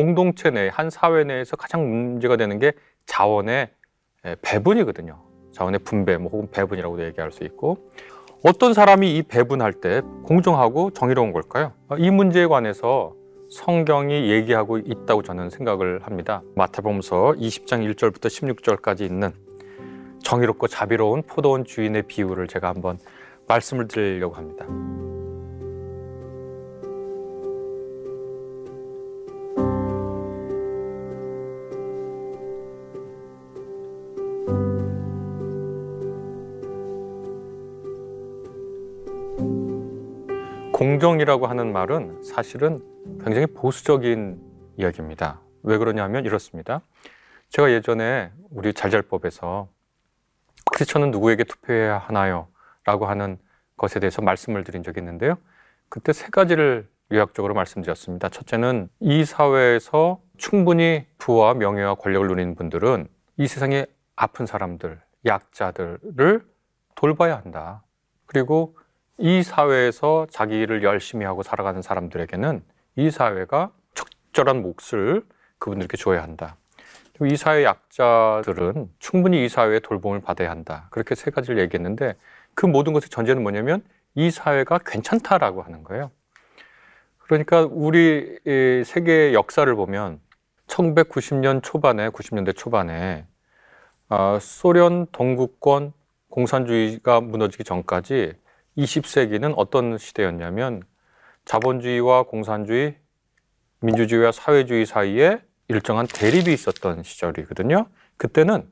공동체 내, 한 사회 내에서 가장 문제가 되는 게 자원의 배분이거든요. 자원의 분배, 뭐 혹은 배분이라고도 얘기할 수 있고 어떤 사람이 이 배분할 때 공정하고 정의로운 걸까요? 이 문제에 관해서 성경이 얘기하고 있다고 저는 생각을 합니다. 마태복음서 20장 1절부터 16절까지 있는 정의롭고 자비로운 포도원 주인의 비유를 제가 한번 말씀을 드리려고 합니다. 공정이라고 하는 말은 사실은 굉장히 보수적인 이야기입니다. 왜 그러냐면 이렇습니다. 제가 예전에 우리 잘잘법에서 크리스천은 누구에게 투표해야 하나요? 라고 하는 것에 대해서 말씀을 드린 적이 있는데요. 그때 세 가지를 요약적으로 말씀드렸습니다. 첫째는 이 사회에서 충분히 부와 명예와 권력을 누리는 분들은 이 세상에 아픈 사람들, 약자들을 돌봐야 한다. 그리고 이 사회에서 자기 일을 열심히 하고 살아가는 사람들에게는 이 사회가 적절한 몫을 그분들께 줘야 한다. 이 사회 약자들은 충분히 이 사회의 돌봄을 받아야 한다. 그렇게 세 가지를 얘기했는데 그 모든 것의 전제는 뭐냐면 이 사회가 괜찮다라고 하는 거예요. 그러니까 우리 세계의 역사를 보면 1990년 초반에 90년대 초반에 아, 소련 동구권 공산주의가 무너지기 전까지 20세기는 어떤 시대였냐면 자본주의와 공산주의, 민주주의와 사회주의 사이에 일정한 대립이 있었던 시절이거든요. 그때는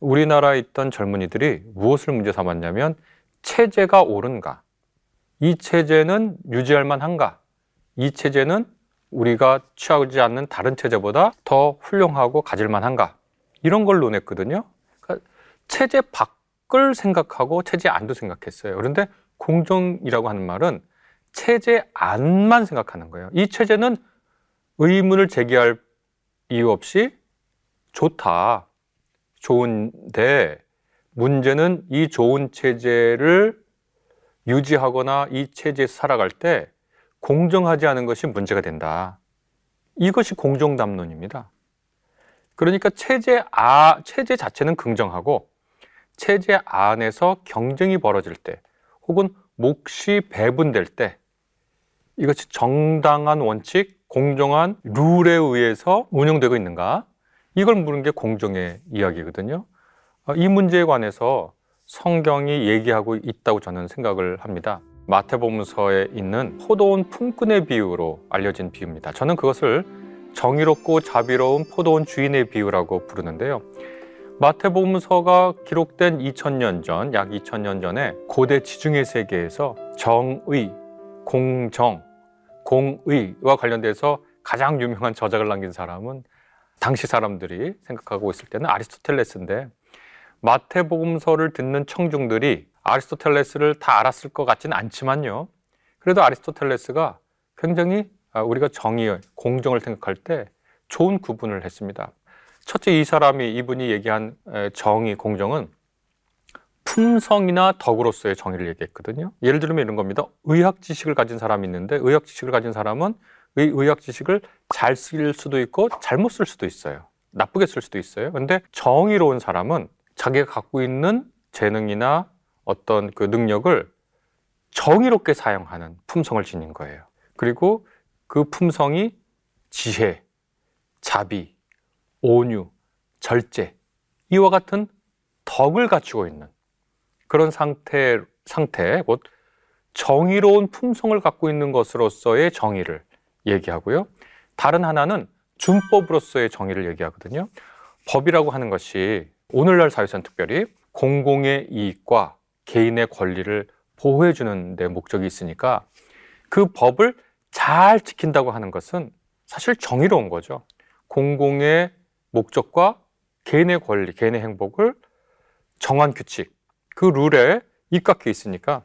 우리나라에 있던 젊은이들이 무엇을 문제 삼았냐면 체제가 옳은가? 이 체제는 유지할 만한가? 이 체제는 우리가 취하지 않는 다른 체제보다 더 훌륭하고 가질 만한가? 이런 걸 논했거든요. 그러니까 체제 밖을 생각하고 체제 안도 생각했어요. 그런데 공정이라고 하는 말은 체제 안만 생각하는 거예요. 이 체제는 의문을 제기할 이유 없이 좋다. 좋은데 문제는 이 좋은 체제를 유지하거나 이 체제에서 살아갈 때 공정하지 않은 것이 문제가 된다. 이것이 공정담론입니다. 그러니까 체제 아 체제 자체는 긍정하고 체제 안에서 경쟁이 벌어질 때 혹은 몫이 배분될 때 이것이 정당한 원칙, 공정한 룰에 의해서 운영되고 있는가? 이걸 물은 게 공정의 이야기거든요. 어, 이 문제에 관해서 성경이 얘기하고 있다고 저는 생각을 합니다. 마태복음서에 있는 포도원 품꾼의 비유로 알려진 비유입니다. 저는 그것을 정의롭고 자비로운 포도원 주인의 비유라고 부르는데요. 마태복음서가 기록된 2000년 전, 약 2000년 전에 고대 지중해 세계에서 정의, 공정, 공의와 관련돼서 가장 유명한 저작을 남긴 사람은 당시 사람들이 생각하고 있을 때는 아리스토텔레스인데 마태복음서를 듣는 청중들이 아리스토텔레스를 다 알았을 것 같지는 않지만요. 그래도 아리스토텔레스가 굉장히 아, 우리가 정의, 공정을 생각할 때 좋은 구분을 했습니다. 첫째 이 사람이 이분이 얘기한 정의, 공정은 품성이나 덕으로서의 정의를 얘기했거든요. 예를 들면 이런 겁니다. 의학 지식을 가진 사람이 있는데 의학 지식을 가진 사람은 의, 의학 지식을 잘 쓸 수도 있고 잘못 쓸 수도 있어요. 나쁘게 쓸 수도 있어요. 근데 정의로운 사람은 자기가 갖고 있는 재능이나 어떤 그 능력을 정의롭게 사용하는 품성을 지닌 거예요. 그리고 그 품성이 지혜, 자비, 온유, 절제 이와 같은 덕을 갖추고 있는 그런 상태 상태 곧 정의로운 품성을 갖고 있는 것으로서의 정의를 얘기하고요. 다른 하나는 준법으로서의 정의를 얘기하거든요. 법이라고 하는 것이 오늘날 사회에서는 특별히 공공의 이익과 개인의 권리를 보호해 주는 데 목적이 있으니까 그 법을 잘 지킨다고 하는 것은 사실 정의로운 거죠. 공공의 목적과 개인의 권리, 개인의 행복을 정한 규칙, 그 룰에 입각해 있으니까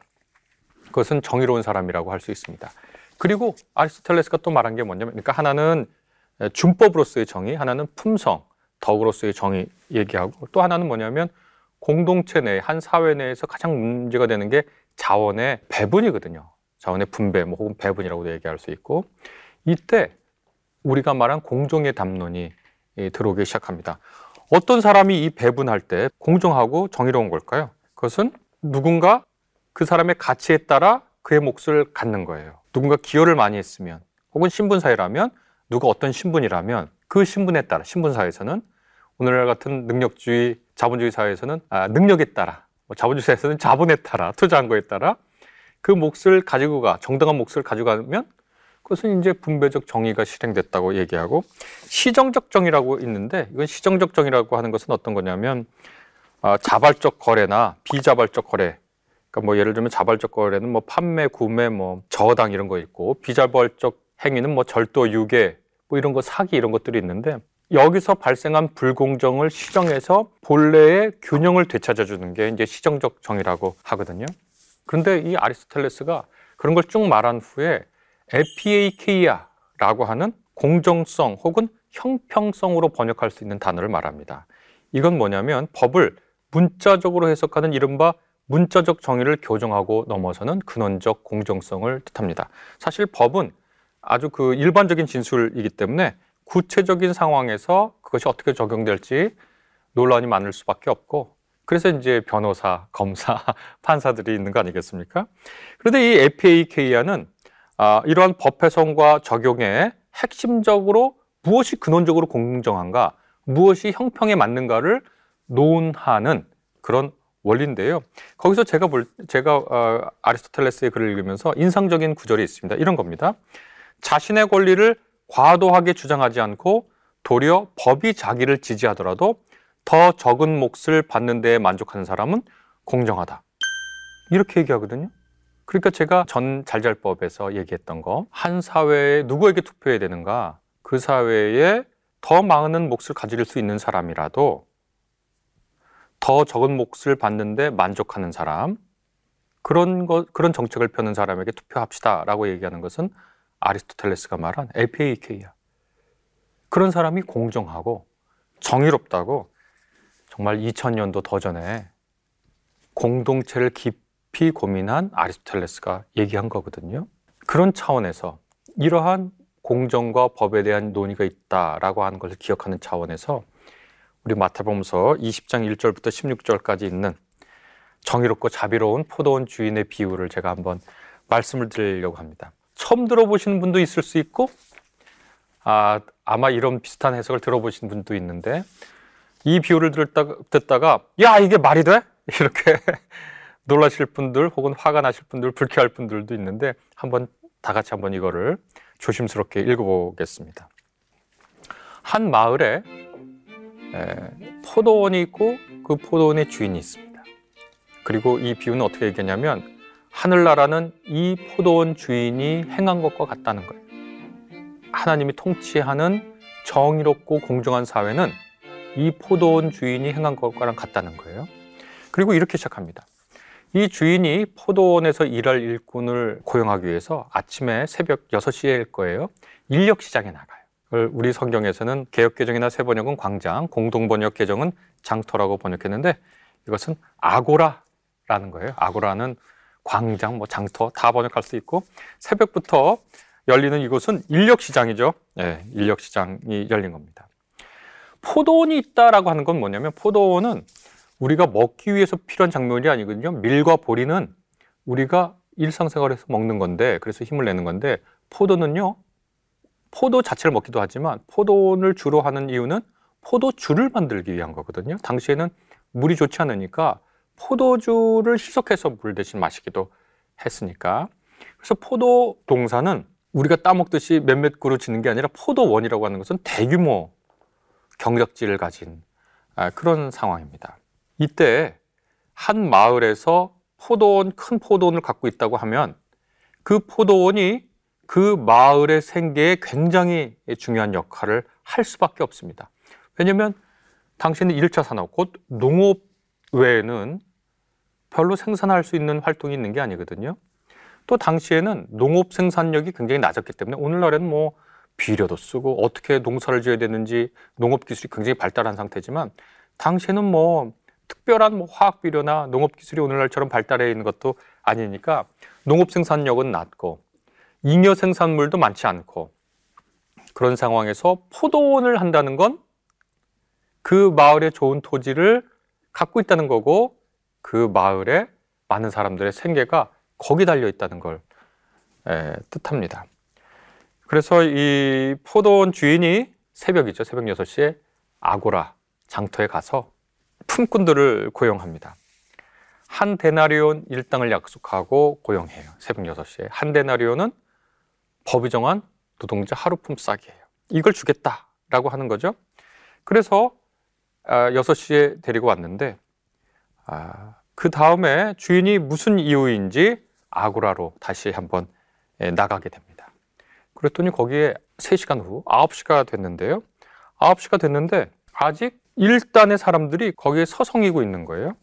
그것은 정의로운 사람이라고 할 수 있습니다. 그리고 아리스토텔레스가 또 말한 게 뭐냐면, 그러니까 하나는 준법으로서의 정의, 하나는 품성, 덕으로서의 정의 얘기하고 또 하나는 뭐냐면 공동체 내, 한 사회 내에서 가장 문제가 되는 게 자원의 배분이거든요. 자원의 분배, 뭐 혹은 배분이라고도 얘기할 수 있고 이때 우리가 말한 공정의 담론이 들어오기 시작합니다. 어떤 사람이 이 배분할 때 공정하고 정의로운 걸까요? 그것은 누군가 그 사람의 가치에 따라 그의 몫을 갖는 거예요. 누군가 기여를 많이 했으면 혹은 신분 사회라면 누가 어떤 신분이라면 그 신분에 따라 신분 사회에서는 오늘날 같은 능력주의 자본주의 사회에서는 아, 능력에 따라 뭐 자본주의 사회에서는 자본에 따라 투자한 거에 따라 그 몫을 가지고 가 정당한 몫을 가져가면 그것은 이제 분배적 정의가 실행됐다고 얘기하고 시정적 정의라고 있는데 이건 시정적 정의라고 하는 것은 어떤 거냐면 아, 자발적 거래나 비자발적 거래 그러니까 뭐 예를 들면 자발적 거래는 뭐 판매, 구매, 뭐 저당 이런 거 있고 비자발적 행위는 뭐 절도, 유괴 뭐 이런 거 사기 이런 것들이 있는데 여기서 발생한 불공정을 시정해서 본래의 균형을 되찾아 주는 게 이제 시정적 정의라고 하거든요. 그런데 이 아리스토텔레스가 그런 걸 쭉 말한 후에 에피에이케이아라고 하는 공정성 혹은 형평성으로 번역할 수 있는 단어를 말합니다. 이건 뭐냐면 법을 문자적으로 해석하는 이른바 문자적 정의를 교정하고 넘어서는 근원적 공정성을 뜻합니다. 사실 법은 아주 그 일반적인 진술이기 때문에 구체적인 상황에서 그것이 어떻게 적용될지 논란이 많을 수밖에 없고 그래서 이제 변호사, 검사, 판사들이 있는 거 아니겠습니까? 그런데 이 FAK야는 아, 이러한 법 해석과 적용에 핵심적으로 무엇이 근원적으로 공정한가, 무엇이 형평에 맞는가를 논하는 그런 원리인데요. 거기서 제가 볼 제가 어, 아리스토텔레스의 글을 읽으면서 인상적인 구절이 있습니다. 이런 겁니다. 자신의 권리를 과도하게 주장하지 않고 도리어 법이 자기를 지지하더라도 더 적은 몫을 받는 데에 만족하는 사람은 공정하다. 이렇게 얘기하거든요. 그러니까 제가 전 잘잘법에서 얘기했던 거, 한 사회에 누구에게 투표해야 되는가? 그 사회에 더 많은 몫을 가질 수 있는 사람이라도 더 적은 몫을 받는데 만족하는 사람, 그런 것, 그런 정책을 펴는 사람에게 투표합시다라고 얘기하는 것은 아리스토텔레스가 말한 LPAK야. 그런 사람이 공정하고 정의롭다고 정말 2000년도 더 전에 공동체를 깊이 고민한 아리스토텔레스가 얘기한 거거든요. 그런 차원에서 이러한 공정과 법에 대한 논의가 있다라고 하는 것을 기억하는 차원에서 우리 마태복음서 20장 1절부터 16절까지 있는 정의롭고 자비로운 포도원 주인의 비유를 제가 한번 말씀을 드리려고 합니다. 처음 들어보시는 분도 있을 수 있고 아, 아마 이런 비슷한 해석을 들어보신 분도 있는데 이 비유를 듣다가 야 이게 말이 돼? 이렇게 놀라실 분들 혹은 화가 나실 분들 불쾌할 분들도 있는데 한번 다 같이 한번 이거를 조심스럽게 읽어보겠습니다. 한 마을에 에, 포도원이 있고 그 포도원의 주인이 있습니다. 그리고 이 비유는 어떻게 얘기하냐면 하늘나라는 이 포도원 주인이 행한 것과 같다는 거예요. 하나님이 통치하는 정의롭고 공정한 사회는 이 포도원 주인이 행한 것과랑 같다는 거예요. 그리고 이렇게 시작합니다. 이 주인이 포도원에서 일할 일꾼을 고용하기 위해서 아침에 새벽 6시에일 거예요. 인력 시장에 나가요. 우리 성경에서는 개혁 개정이나 새 번역은 광장, 공동 번역 개정은 장터라고 번역했는데 이것은 아고라라는 거예요. 아고라는 광장, 뭐 장터 다 번역할 수 있고 새벽부터 열리는 이곳은 인력 시장이죠. 네, 인력 시장이 열린 겁니다. 포도원이 있다라고 하는 건 뭐냐면 포도원은 우리가 먹기 위해서 필요한 작물이 아니거든요. 밀과 보리는 우리가 일상생활에서 먹는 건데 그래서 힘을 내는 건데 포도는요. 포도 자체를 먹기도 하지만 포도원을 주로 하는 이유는 포도주를 만들기 위한 거거든요. 당시에는 물이 좋지 않으니까 포도주를 희석해서 물 대신 마시기도 했으니까. 그래서 포도 동사는 우리가 따먹듯이 몇몇 그루 짓는 게 아니라 포도원이라고 하는 것은 대규모 경작지를 가진 아, 그런 상황입니다. 이때 한 마을에서 포도원, 큰 포도원을 갖고 있다고 하면 그 포도원이 그 마을의 생계에 굉장히 중요한 역할을 할 수밖에 없습니다. 왜냐하면 당신은 1차 산업, 곧 농업 외에는 별로 생산할 수 있는 활동이 있는 게 아니거든요. 또 당시에는 농업 생산력이 굉장히 낮았기 때문에 오늘날에는 뭐 비료도 쓰고 어떻게 농사를 지어야 되는지 농업 기술이 굉장히 발달한 상태지만 당시에는 뭐 특별한 뭐 화학 비료나 농업 기술이 오늘날처럼 발달해 있는 것도 아니니까 농업 생산력은 낮고 잉여 생산물도 많지 않고 그런 상황에서 포도원을 한다는 건 그 마을의 좋은 토지를 갖고 있다는 거고 그 마을에 많은 사람들의 생계가 거기 달려 있다는 걸 에, 뜻합니다. 그래서 이 포도원 주인이 새벽이죠. 새벽 6시에 아고라 장터에 가서 품꾼들을 고용합니다. 한 데나리온 일당을 약속하고 고용해요. 새벽 6시에. 한 데나리온은 법이 정한 노동자 하루 품 싸기예요. 이걸 주겠다라고 하는 거죠. 그래서 6시에 아, 데리고 왔는데 아, 그 다음에 주인이 무슨 이유인지 아고라로 다시 한번 예, 나가게 됩니다. 그랬더니 거기에 3시간 후 9시가 됐는데요. 9시가 됐는데 아직 일단의 사람들이 거기에 서성이고 있는 거예요.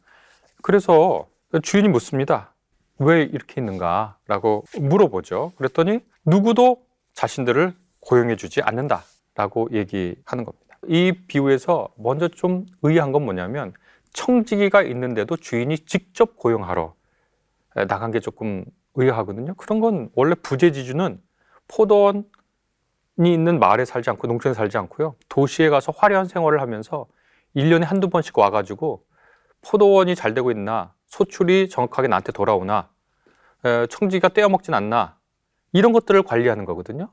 그래서 주인이 묻습니다. 왜 이렇게 있는가? 라고 물어보죠. 그랬더니 누구도 자신들을 고용해 주지 않는다라고 얘기하는 겁니다. 이 비유에서 먼저 좀 의아한 건 뭐냐면 청지기가 있는데도 주인이 직접 고용하러 나간 게 조금 의아하거든요. 그런 건 원래 부재지주는 포도원이 있는 마을에 살지 않고 농촌에 살지 않고요. 도시에 가서 화려한 생활을 하면서 1년에 한두 번씩 와가지고 포도원이 잘 되고 있나, 소출이 정확하게 나한테 돌아오나, 청지기가 떼어먹진 않나, 이런 것들을 관리하는 거거든요.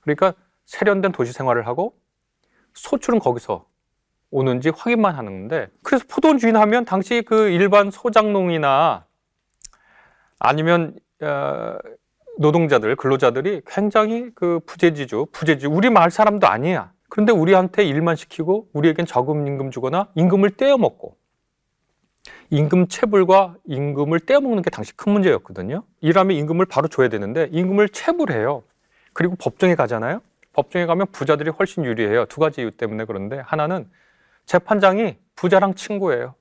그러니까 세련된 도시 생활을 하고 소출은 거기서 오는지 확인만 하는데 그래서 포도원 주인 하면 당시 그 일반 소장농이나 아니면 어, 노동자들 근로자들이 굉장히 그 부재지주 부재지 우리 마을 사람도 아니야 그런데 우리한테 일만 시키고 우리에겐 저금 임금 주거나 임금을 떼어먹고 임금 체불과 임금을 떼어먹는 게 당시 큰 문제였거든요 일하면 임금을 바로 줘야 되는데 임금을 체불해요 그리고 법정에 가잖아요 법정에 가면 부자들이 훨씬 유리해요 두 가지 이유 때문에 그런데 하나는 재판장이 부자랑 친구예요.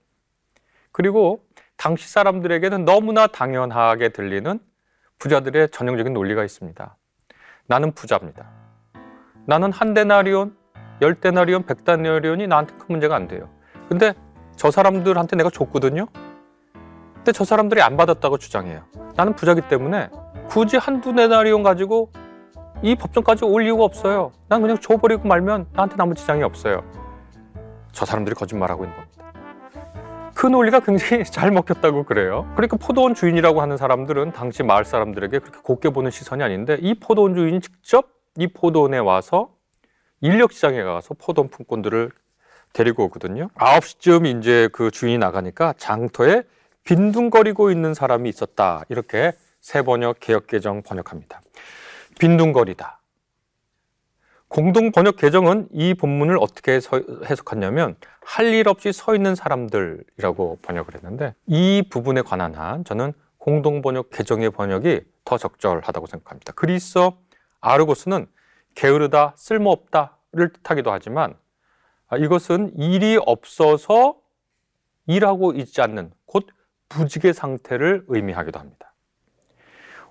그리고 당시 사람들에게는 너무나 당연하게 들리는 부자들의 전형적인 논리가 있습니다. 나는 부자입니다. 나는 한 데나리온, 열 데나리온, 백 데나리온이 나한테 큰 문제가 안 돼요. 근데 저 사람들한테 내가 줬거든요. 근데 저 사람들이 안 받았다고 주장해요. 나는 부자기 때문에 굳이 한두 데나리온 가지고 이 법정까지 올 이유가 없어요. 난 그냥 줘버리고 말면 나한테 아무 지장이 없어요. 저 사람들이 거짓말하고 있는 겁니다. 그 논리가 굉장히 잘 먹혔다고 그래요. 그러니까 포도원 주인이라고 하는 사람들은 당시 마을 사람들에게 그렇게 곱게 보는 시선이 아닌데 이 포도원 주인이 직접 이 포도원에 와서 인력 시장에 가서 포도원 품꾼들을 데리고 오거든요. 9시쯤 이제 그 주인이 나가니까 장터에 빈둥거리고 있는 사람이 있었다. 이렇게 새 번역 개혁 개정 번역합니다. 빈둥거리다. 공동 번역 개정은 이 본문을 어떻게 해석하냐면 할 일 없이 서 있는 사람들이라고 번역을 했는데 이 부분에 관한 한 저는 공동 번역 개정의 번역이 더 적절하다고 생각합니다. 그리스어 아르고스는 게으르다, 쓸모없다를 뜻하기도 하지만 아, 이것은 일이 없어서 일하고 있지 않는 곧 부직의 상태를 의미하기도 합니다.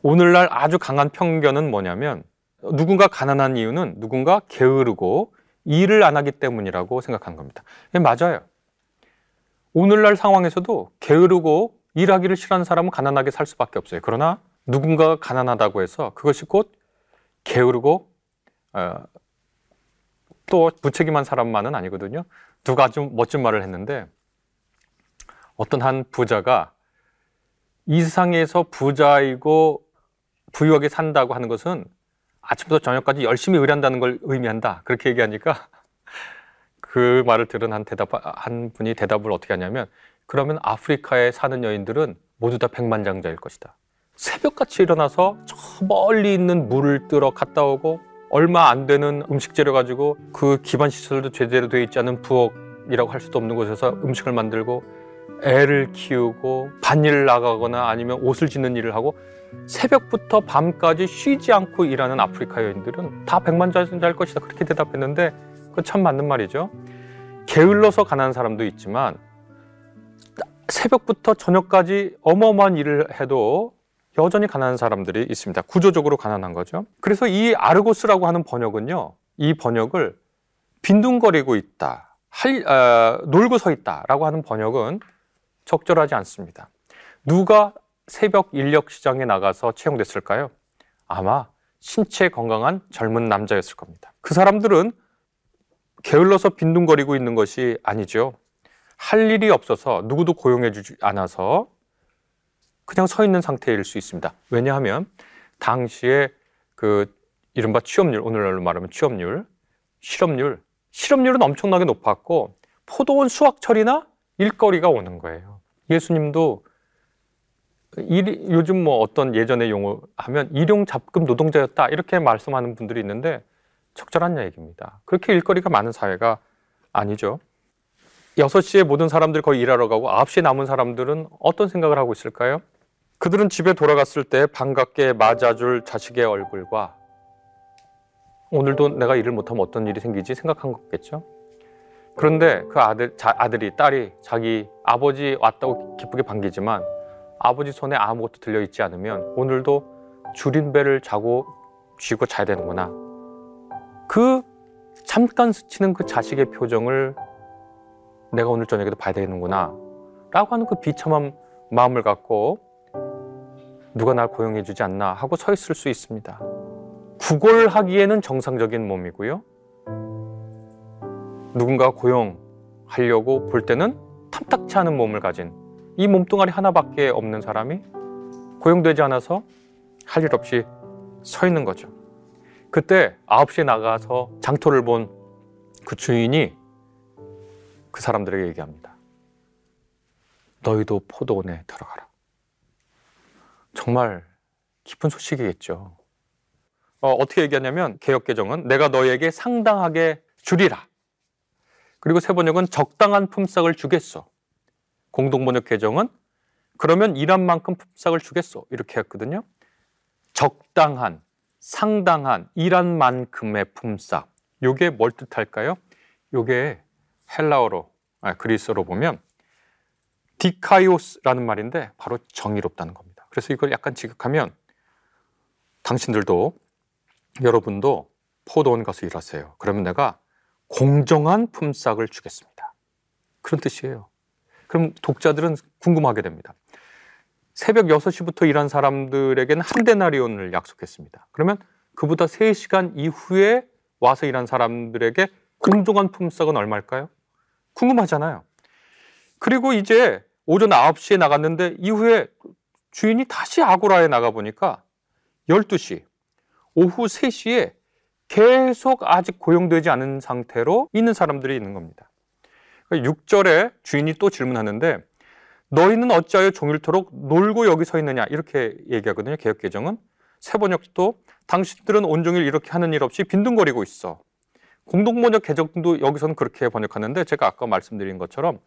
오늘날 아주 강한 편견은 뭐냐면 누군가 가난한 이유는 누군가 게으르고 일을 안 하기 때문이라고 생각하는 겁니다. 예, 맞아요. 오늘날 상황에서도 게으르고 일하기를 싫어하는 사람은 가난하게 살 수밖에 없어요. 그러나 누군가가 가난하다고 해서 그것이 곧 게으르고 어, 또 부책임한 사람만은 아니거든요. 누가 아주 멋진 말을 했는데 어떤 한 부자가 이 세상에서 부자이고 부유하게 산다고 하는 것은 아침부터 저녁까지 열심히 의뢰한다는 걸 의미한다. 그렇게 얘기하니까 그 말을 들은 한 대답 한 분이 대답을 어떻게 하냐면 그러면 아프리카에 사는 여인들은 모두 다 백만장자일 것이다. 새벽같이 일어나서 저 멀리 있는 물을 뜨러 갔다 오고 얼마 안 되는 음식 재료 가지고 그 기반 시설도 제대로 되어 있지 않은 부엌이라고 할 수도 없는 곳에서 음식을 만들고 애를 키우고 반일을 나가거나 아니면 옷을 짓는 일을 하고 새벽부터 밤까지 쉬지 않고 일하는 아프리카 여인들은 다 백만장자일 것이다 그렇게 대답했는데 그건 참 맞는 말이죠. 게을러서 가난한 사람도 있지만 새벽부터 저녁까지 어마어마한 일을 해도 여전히 가난한 사람들이 있습니다. 구조적으로 가난한 거죠. 그래서 이 아르고스라고 하는 번역은요, 이 번역을 빈둥거리고 있다, 할, 어, 놀고 서 있다라고 하는 번역은 적절하지 않습니다. 누가 새벽 인력 시장에 나가서 채용됐을까요? 아마 신체 건강한 젊은 남자였을 겁니다. 그 사람들은 게을러서 빈둥거리고 있는 것이 아니죠. 할 일이 없어서 누구도 고용해 주지 않아서 그냥 서 있는 상태일 수 있습니다. 왜냐하면 당시에 그 이른바 취업률, 오늘날로 말하면 취업률, 실업률, 실업률은 엄청나게 높았고 포도원 수확철이나 일거리가 오는 거예요. 예수님도 일, 요즘 뭐 어떤 예전의 용어 하면 일용 잡금 노동자였다 이렇게 말씀하는 분들이 있는데 적절한 얘기입니다. 그렇게 일거리가 많은 사회가 아니죠. 6시에 모든 사람들이 거의 일하러 가고 9시에 남은 사람들은 어떤 생각을 하고 있을까요? 그들은 집에 돌아갔을 때 반갑게 맞아줄 자식의 얼굴과 오늘도 내가 일을 못하면 어떤 일이 생기지 생각한 거겠죠. 그런데 그 아들, 자, 아들이, 딸이 자기 아버지 왔다고 기쁘게 반기지만 아버지 손에 아무것도 들려있지 않으면 오늘도 줄인 배를 자고 쥐고 자야 되는구나. 그 잠깐 스치는 그 자식의 표정을 내가 오늘 저녁에도 봐야 되는구나. 라고 하는 그 비참한 마음을 갖고 누가 날 고용해 주지 않나 하고 서 있을 수 있습니다. 구걸하기에는 정상적인 몸이고요. 누군가 고용하려고 볼 때는 탐탁치 않은 몸을 가진 이 몸뚱아리 하나밖에 없는 사람이 고용되지 않아서 할 일 없이 서 있는 거죠. 그때 9시에 나가서 장터를 본 그 주인이 그 사람들에게 얘기합니다. 너희도 포도원에 들어가라. 정말 기쁜 소식이겠죠. 어, 어떻게 얘기하냐면 개혁 개정은 내가 너에게 상당하게 주리라. 그리고 세 번역은 적당한 품삯을 주겠어. 공동 번역 개정은 그러면 일한 만큼 품삯을 주겠어. 이렇게 했거든요. 적당한, 상당한, 일한 만큼의 품삯. 요게 뭘 뜻할까요? 요게 헬라어로, 아, 그리스어로 보면 디카이오스라는 말인데 바로 정의롭다는 겁니다. 그래서 이걸 약간 지극하면 당신들도 여러분도 포도원 가서 일하세요. 그러면 내가 공정한 품삯을 주겠습니다. 그런 뜻이에요. 그럼 독자들은 궁금하게 됩니다. 새벽 6시부터 일한 사람들에게는 한 데나리온을 약속했습니다. 그러면 그보다 3시간 이후에 와서 일한 사람들에게 공정한 품삯은 얼마일까요? 궁금하잖아요. 그리고 이제 오전 9시에 나갔는데 이후에 주인이 다시 아고라에 나가 보니까 12시, 오후 3시에 계속 아직 고용되지 않은 상태로 있는 사람들이 있는 겁니다. 6절에 그러니까 주인이 또 질문하는데 너희는 어찌하여 종일토록 놀고 여기 서 있느냐 이렇게 얘기하거든요. 개혁개정은 세번역도 당신들은 온종일 이렇게 하는 일 없이 빈둥거리고 있어. 공동번역 개정도 여기서는 그렇게 번역하는데 제가 아까 말씀드린 것처럼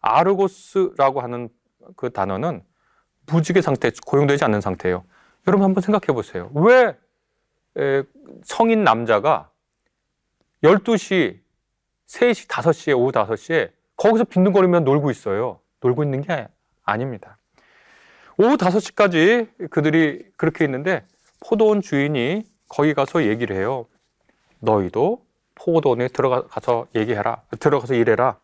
아르고스라고 하는 그 단어는 무직의 상태, 고용되지 않는 상태예요. 여러분 한번 생각해 보세요. 왜 성인 남자가 12시, 3시, 5시에, 오후 5시에 거기서 빈둥거리면 놀고 있어요. 놀고 있는 게 아닙니다. 오후 5시까지 그들이 그렇게 있는데 포도원 주인이 거기 가서 얘기를 해요. 너희도 포도원에 들어가서 얘기해라. 들어가서 일해라.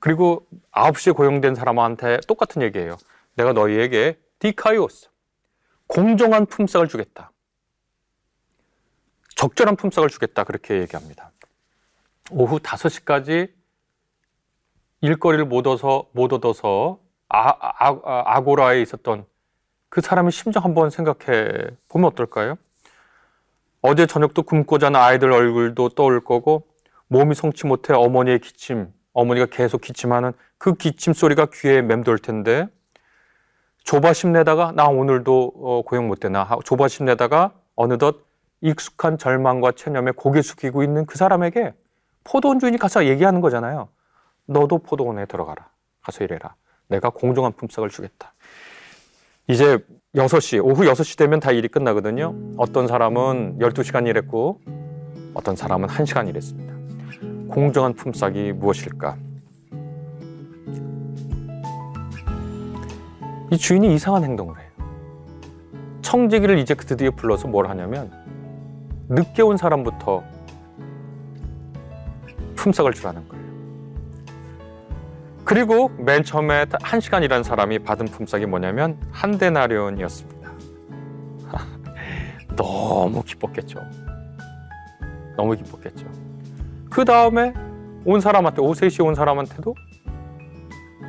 그리고 9시에 고용된 사람한테 똑같은 얘기예요. 내가 너희에게 디카이오스 공정한 품삯을 주겠다. 적절한 품삯을 주겠다 그렇게 얘기합니다. 오후 5시까지 일거리를 못 얻어서 못 얻어서 아, 아, 아, 아 고라에 있었던 그 사람의 심정 한번 생각해 보면 어떨까요? 어제 저녁도 굶고 잔 아이들 얼굴도 떠올 거고 몸이 성치 못해 어머니의 기침, 어머니가 계속 기침하는 그 기침 소리가 귀에 맴돌 텐데 조바심 내다가 나 오늘도 어, 고용 못 되나 조바심 내다가 어느덧 익숙한 절망과 체념에 고개 숙이고 있는 그 사람에게 포도원 주인이 가서 얘기하는 거잖아요. 너도 포도원에 들어가라. 가서 일해라. 내가 공정한 품삯을 주겠다. 이제 6시, 오후 6시 되면 다 일이 끝나거든요. 어떤 사람은 12시간 일했고 어떤 사람은 1시간 일했습니다. 공정한 품삯이 무엇일까? 이 주인이 이상한 행동을 해요. 청지기를 이제 드디어 불러서 뭘 하냐면 늦게 온 사람부터 품삯을 주라는 거예요. 그리고 맨 처음에 한 시간 일한 사람이 받은 품삯이 뭐냐면 한 데나리온이었습니다. 너무 기뻤겠죠. 너무 기뻤겠죠. 그 다음에 온 사람한테 3시에 온 사람한테도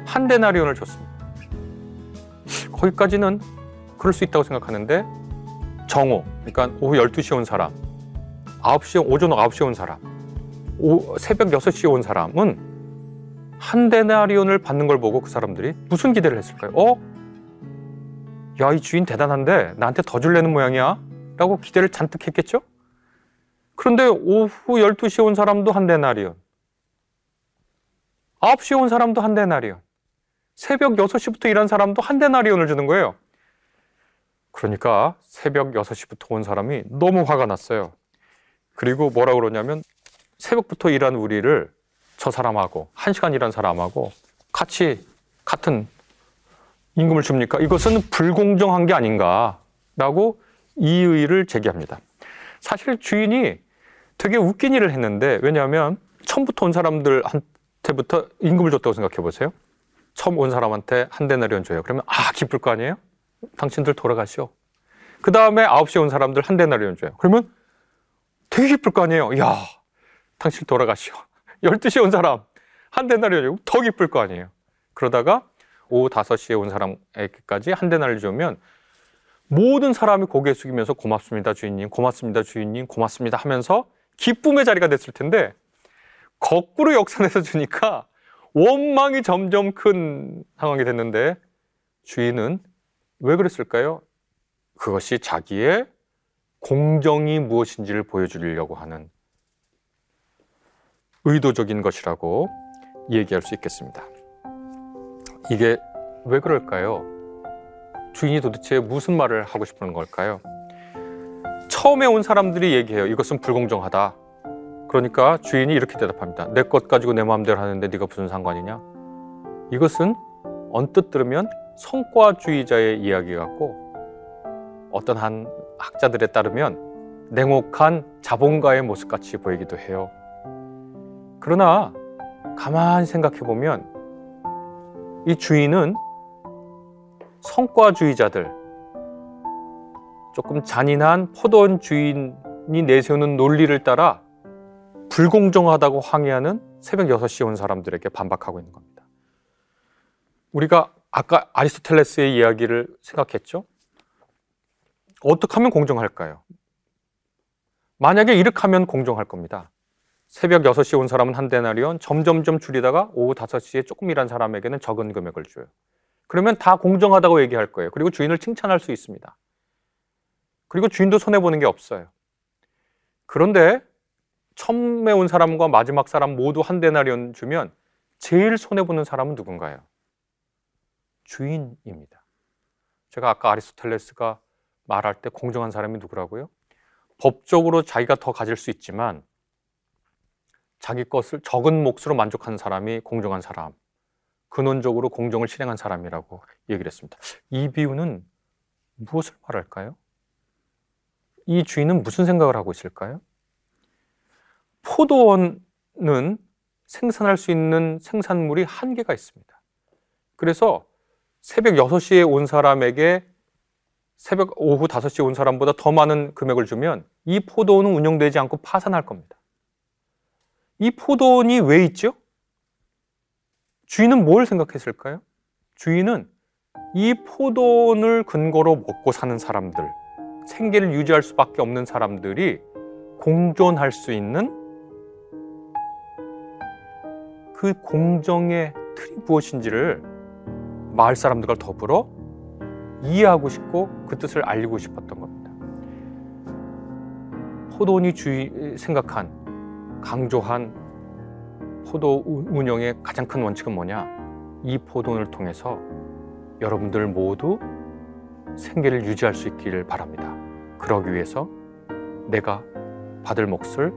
한 데나리온을 줬습니다. 거기까지는 그럴 수 있다고 생각하는데 정오, 그러니까 오후 12시에 온 사람, 9시에 오전 9시에 온 사람, 오, 새벽 6시에 온 사람은 한 데나리온을 받는 걸 보고 그 사람들이 무슨 기대를 했을까요? 어? 야, 이 주인 대단한데 나한테 더 줄래는 모양이야? 라고 기대를 잔뜩 했겠죠? 그런데 오후 12시에 온 사람도 한 데나리온, 9시에 온 사람도 한 데나리온, 새벽 6시부터 일한 사람도 한 데나리온을 주는 거예요. 그러니까 새벽 6시부터 온 사람이 너무 화가 났어요. 그리고 뭐라 그러냐면 새벽부터 일한 우리를 저 사람하고 한 시간 일한 사람하고 같이 같은 임금을 줍니까? 이것은 불공정한 게 아닌가라고 이의를 제기합니다. 사실 주인이 되게 웃긴 일을 했는데 왜냐하면 처음부터 온 사람들한테부터 임금을 줬다고 생각해 보세요. 처음 온 사람한테 한 데나리온 줘요. 그러면 아 기쁠 거 아니에요? 당신들 돌아가시오. 그 다음에 9시에 온 사람들 한 데나리온 줘요. 그러면 되게 기쁠 거 아니에요? 야, 당신 돌아가시오. 12시에 온 사람 한 데나리온 더 기쁠 거 아니에요? 그러다가 오후 5시에 온 사람에게까지 한 데나리온 주면 모든 사람이 고개 숙이면서 고맙습니다, 주인님, 고맙습니다, 주인님, 고맙습니다 하면서 기쁨의 자리가 됐을 텐데 거꾸로 역산해서 주니까 원망이 점점 큰 상황이 됐는데 주인은 왜 그랬을까요? 그것이 자기의 공정이 무엇인지를 보여주려고 하는 의도적인 것이라고 얘기할 수 있겠습니다. 이게 왜 그럴까요? 주인이 도대체 무슨 말을 하고 싶은 걸까요? 처음에 온 사람들이 얘기해요. 이것은 불공정하다. 그러니까 주인이 이렇게 대답합니다. 내 것 가지고 내 마음대로 하는데 네가 무슨 상관이냐? 이것은 언뜻 들으면 성과주의자의 이야기 같고 어떤 한 학자들에 따르면 냉혹한 자본가의 모습 같이 보이기도 해요. 그러나 가만히 생각해 보면 이 주인은 성과주의자들, 조금 잔인한 포도원 주인이 내세우는 논리를 따라 불공정하다고 항의하는 새벽 6시에 온 사람들에게 반박하고 있는 겁니다. 우리가 아까 아리스토텔레스의 이야기를 생각했죠? 어떻게 하면 공정할까요? 만약에 이렇게 하면 공정할 겁니다. 새벽 6시에 온 사람은 한 데나리온, 점점점 줄이다가 오후 5시에 조금 일한 사람에게는 적은 금액을 줘요. 그러면 다 공정하다고 얘기할 거예요. 그리고 주인을 칭찬할 수 있습니다. 그리고 주인도 손해보는 게 없어요. 그런데 처음에 온 사람과 마지막 사람 모두 한 데나리온 주면 제일 손해보는 사람은 누군가요? 주인입니다. 제가 아까 아리스토텔레스가 말할 때 공정한 사람이 누구라고요? 법적으로 자기가 더 가질 수 있지만 자기 것을 적은 몫으로 만족하는 사람이 공정한 사람, 근원적으로 공정을 실행한 사람이라고 얘기를 했습니다. 이 비유는 무엇을 말할까요? 이 주인은 무슨 생각을 하고 있을까요? 포도원은 생산할 수 있는 생산물이 한계가 있습니다. 그래서 새벽 6시에 온 사람에게 새벽 오후 5시에 온 사람보다 더 많은 금액을 주면 이 포도원은 운영되지 않고 파산할 겁니다. 이 포도원이 왜 있죠? 주인은 뭘 생각했을까요? 주인은 이 포도원을 근거로 먹고 사는 사람들, 생계를 유지할 수밖에 없는 사람들이 공존할 수 있는 그 공정의 틀이 무엇인지를 마을 사람들과 더불어 이해하고 싶고 그 뜻을 알리고 싶었던 겁니다. 포도원이 주의 생각한 강조한 포도 운영의 가장 큰 원칙은 뭐냐? 이 포도원을 통해서 여러분들 모두 생계를 유지할 수 있기를 바랍니다. 그러기 위해서 내가 받을 몫을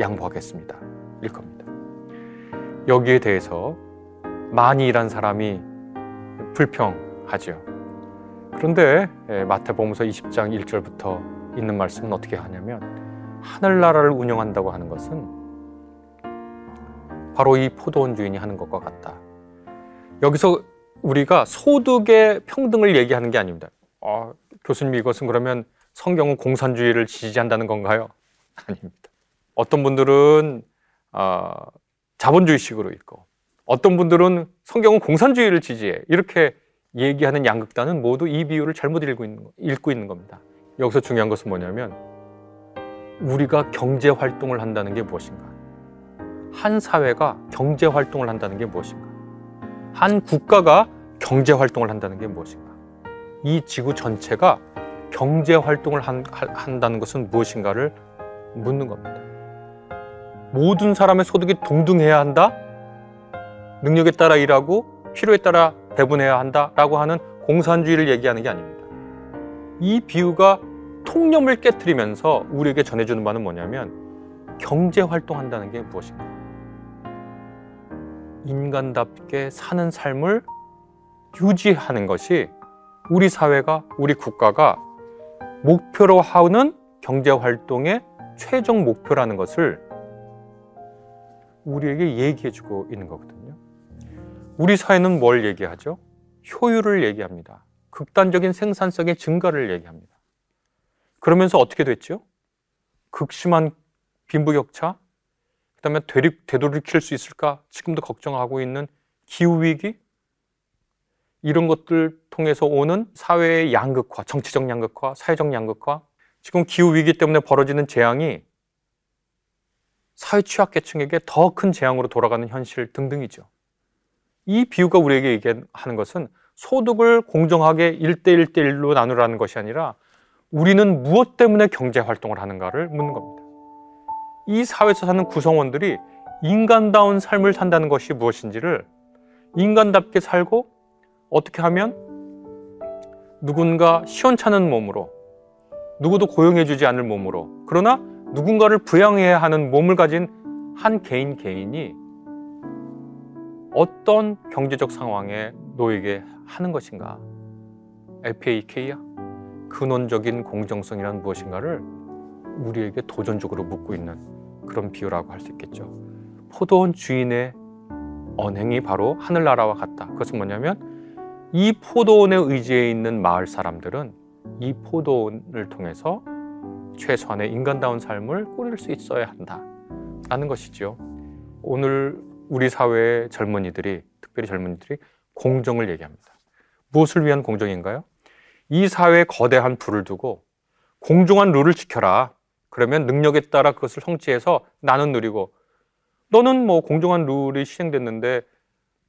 양보하겠습니다. 일 겁니다. 여기에 대해서 많이 일한 사람이 불평하죠. 그런데 예, 마태복음서 20장 1절부터 있는 말씀은 어떻게 하냐면 하늘나라를 운영한다고 하는 것은 바로 이 포도원 주인이 하는 것과 같다. 여기서 우리가 소득의 평등을 얘기하는 게 아닙니다. 아, 교수님 이것은 그러면 성경은 공산주의를 지지한다는 건가요? 아닙니다. 어떤 분들은 어, 자본주의식으로 읽고 어떤 분들은 성경은 공산주의를 지지해 이렇게 얘기하는 양극단은 모두 이 비유를 잘못 읽고 있는, 읽고 있는 겁니다. 여기서 중요한 것은 뭐냐면 우리가 경제 활동을 한다는 게 무엇인가? 한 사회가 경제 활동을 한다는 게 무엇인가? 한 국가가 경제 활동을 한다는 게 무엇인가? 이 지구 전체가 경제 활동을 한, 한다는 것은 무엇인가를 묻는 겁니다. 모든 사람의 소득이 동등해야 한다? 능력에 따라 일하고 필요에 따라 배분해야 한다라고 하는 공산주의를 얘기하는 게 아닙니다. 이 비유가 통념을 깨뜨리면서 우리에게 전해주는 바는 뭐냐면 경제 활동한다는 게 무엇인가? 인간답게 사는 삶을 유지하는 것이 우리 사회가 우리 국가가 목표로 하는 경제 활동의 최종 목표라는 것을 우리에게 얘기해 주고 있는 거거든요. 우리 사회는 뭘 얘기하죠? 효율을 얘기합니다. 극단적인 생산성의 증가를 얘기합니다. 그러면서 어떻게 됐죠? 극심한 빈부격차, 그 다음에 되돌이킬 수 있을까? 지금도 걱정하고 있는 기후위기, 이런 것들 통해서 오는 사회의 양극화, 정치적 양극화, 사회적 양극화, 지금 기후위기 때문에 벌어지는 재앙이 사회 취약계층에게 더 큰 재앙으로 돌아가는 현실 등등이죠. 이 비유가 우리에게 얘기하는 것은 소득을 공정하게 1대1대1로 나누라는 것이 아니라 우리는 무엇 때문에 경제 활동을 하는가를 묻는 겁니다. 이 사회에서 사는 구성원들이 인간다운 삶을 산다는 것이 무엇인지를 인간답게 살고 어떻게 하면 누군가 시원찮은 몸으로 누구도 고용해주지 않을 몸으로 그러나 누군가를 부양해야 하는 몸을 가진 한 개인 개인이 어떤 경제적 상황에 놓이게 하는 것인가? LPAK야? 근원적인 공정성이란 무엇인가를 우리에게 도전적으로 묻고 있는 그런 비유라고 할 수 있겠죠. 포도원 주인의 언행이 바로 하늘나라와 같다. 그것은 뭐냐면 이 포도원에 의지해 있는 마을 사람들은 이 포도원을 통해서 최소한의 인간다운 삶을 꾸릴 수 있어야 한다. 라는 것이죠. 오늘 우리 사회의 젊은이들이, 특별히 젊은이들이 공정을 얘기합니다. 무엇을 위한 공정인가요? 이 사회에 거대한 불을 두고 공정한 룰을 지켜라. 그러면 능력에 따라 그것을 성취해서 나는 누리고 너는 뭐 공정한 룰이 시행됐는데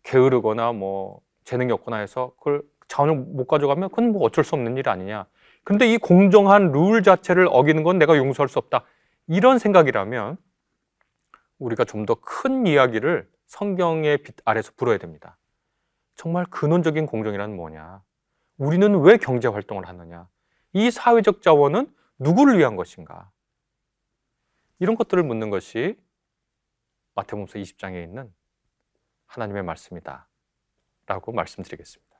게으르거나 뭐 재능이 없거나 해서 그걸 자원을 못 가져가면 그건 뭐 어쩔 수 없는 일 아니냐. 근데 이 공정한 룰 자체를 어기는 건 내가 용서할 수 없다. 이런 생각이라면 우리가 좀 더 큰 이야기를 성경의 빛 아래서 불어야 됩니다. 정말 근원적인 공정이란 뭐냐? 우리는 왜 경제 활동을 하느냐? 이 사회적 자원은 누구를 위한 것인가? 이런 것들을 묻는 것이 마태복음서 20장에 있는 하나님의 말씀이다. 라고 말씀드리겠습니다.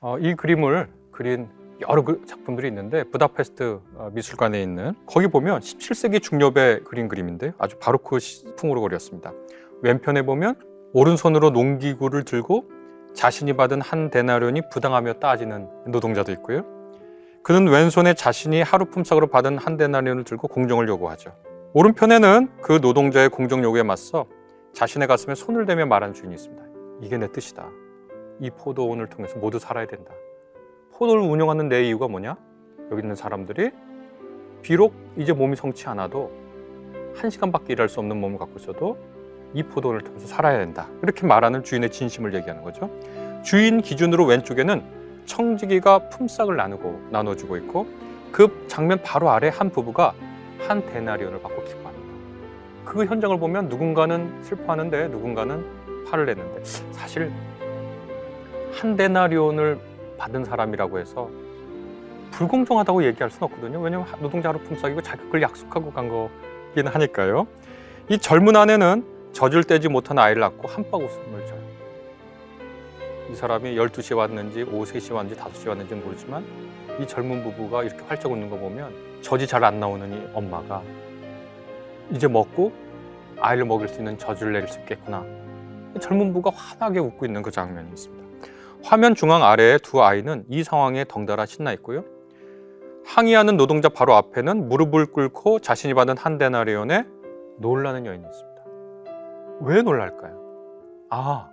어, 이 그림을 그린 여러 그 작품들이 있는데 부다페스트 어, 미술관에 있는 거기 보면 17세기 중엽에 그린 그림인데 아주 바로크 풍으로 그렸습니다. 왼편에 보면 오른손으로 농기구를 들고 자신이 받은 한 데나리온이 부당하며 따지는 노동자도 있고요. 그는 왼손에 자신이 하루 품삯으로 받은 한 데나리온을 들고 공정을 요구하죠. 오른편에는 그 노동자의 공정 요구에 맞서 자신의 가슴에 손을 대며 말하는 주인이 있습니다. 이게 내 뜻이다. 이 포도원을 통해서 모두 살아야 된다. 포도를 운영하는 내 이유가 뭐냐? 여기 있는 사람들이 비록 이제 몸이 성치 않아도 한 시간밖에 일할 수 없는 몸을 갖고 있어도 이 포도원을 통해서 살아야 된다. 이렇게 말하는 주인의 진심을 얘기하는 거죠. 주인 기준으로 왼쪽에는 청지기가 품삯을 나누고 나눠주고 있고 그 장면 바로 아래 한 부부가 한 데나리온을 받고 기뻐합니다. 그 현장을 보면 누군가는 슬퍼하는데 누군가는 화를 내는데 사실 한 데나리온을 받은 사람이라고 해서 불공정하다고 얘기할 수는 없거든요. 왜냐하면 노동자 하루 품삯이고 그걸 약속하고 간 거긴 하니까요. 이 젊은 아내는 젖을 떼지 못한 아이를 낳고 한방 웃음을 져요. 이 사람이 12시에 왔는지 오후 3시에 왔는지 5시에 왔는지는 모르지만 이 젊은 부부가 이렇게 활짝 웃는 거 보면 젖이 잘 안 나오는 이 엄마가 이제 먹고 아이를 먹일 수 있는 젖을 내릴 수 있겠구나. 젊은 부부가 환하게 웃고 있는 그 장면이 있습니다. 화면 중앙 아래에 두 아이는 이 상황에 덩달아 신나 있고요. 항의하는 노동자 바로 앞에는 무릎을 꿇고 자신이 받은 한 데나리온에 놀라는 여인이 있습니다. 왜 놀랄까요? 아,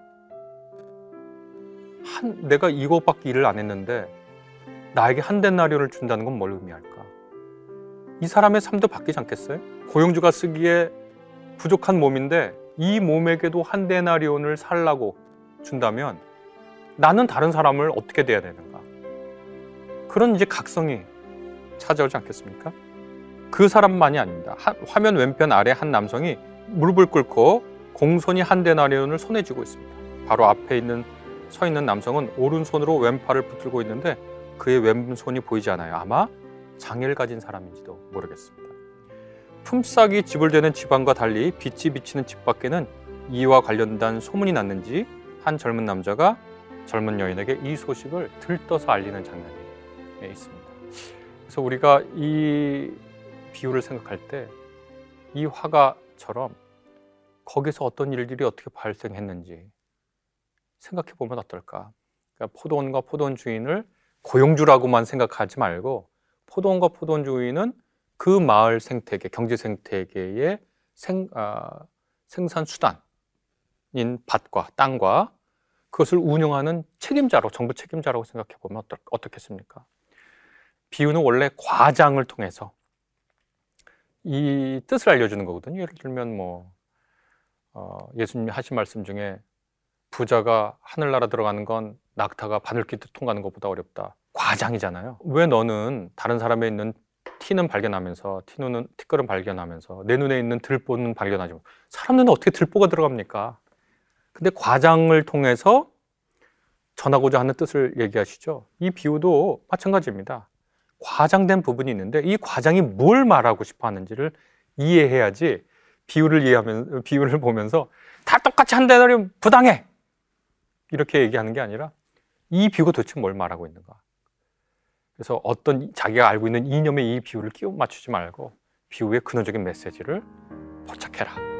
한, 내가 이것밖에 일을 안 했는데 나에게 한 데나리온을 준다는 건 뭘 의미할까? 이 사람의 삶도 바뀌지 않겠어요? 고용주가 쓰기에 부족한 몸인데 이 몸에게도 한 데나리온을 살라고 준다면 나는 다른 사람을 어떻게 대해야 되는가? 그런 이제 각성이 찾아오지 않겠습니까? 그 사람만이 아닙니다. 하, 화면 왼편 아래 한 남성이 무릎을 꿇고 공손히 한 데나리온을 손에 쥐고 있습니다. 바로 앞에 있는 서 있는 남성은 오른손으로 왼팔을 붙들고 있는데 그의 왼손이 보이지 않아요. 아마 장애를 가진 사람인지도 모르겠습니다. 품삯이 지불되는 집안과 달리 빛이 비치는 집 밖에는 이와 관련된 소문이 났는지 한 젊은 남자가 젊은 여인에게 이 소식을 들떠서 알리는 장면이 있습니다. 그래서 우리가 이 비유를 생각할 때 이 화가처럼 거기서 어떤 일들이 어떻게 발생했는지 생각해 보면 어떨까? 그러니까 포도원과 포도원 주인을 고용주라고만 생각하지 말고 포도원과 포도원 주인은 그 마을 생태계, 경제 생태계의 생, 아, 생산 수단인 밭과 땅과 그것을 운영하는 책임자로 정부 책임자라고 생각해 보면 어떨, 어떻겠습니까? 비유는 원래 과장을 통해서 이 뜻을 알려주는 거거든요. 예를 들면 뭐 어, 예수님이 하신 말씀 중에 부자가 하늘나라 들어가는 건 낙타가 바늘길 통과하는 것보다 어렵다. 과장이잖아요. 왜 너는 다른 사람에 있는 티는 발견하면서 티눈은 티끌은 발견하면서 내 눈에 있는 들보는 발견하지 못. 사람 눈에 어떻게 들보가 들어갑니까? 근데 과장을 통해서 전하고자 하는 뜻을 얘기하시죠. 이 비유도 마찬가지입니다. 과장된 부분이 있는데 이 과장이 뭘 말하고 싶어 하는지를 이해해야지 비유를 이해하면 비유를 보면서 다 똑같이 한 대나리 부당해 이렇게 얘기하는 게 아니라 이 비유가 도대체 뭘 말하고 있는가 그래서 어떤 자기가 알고 있는 이념의 이 비유를 끼워 맞추지 말고 비유의 근원적인 메시지를 포착해라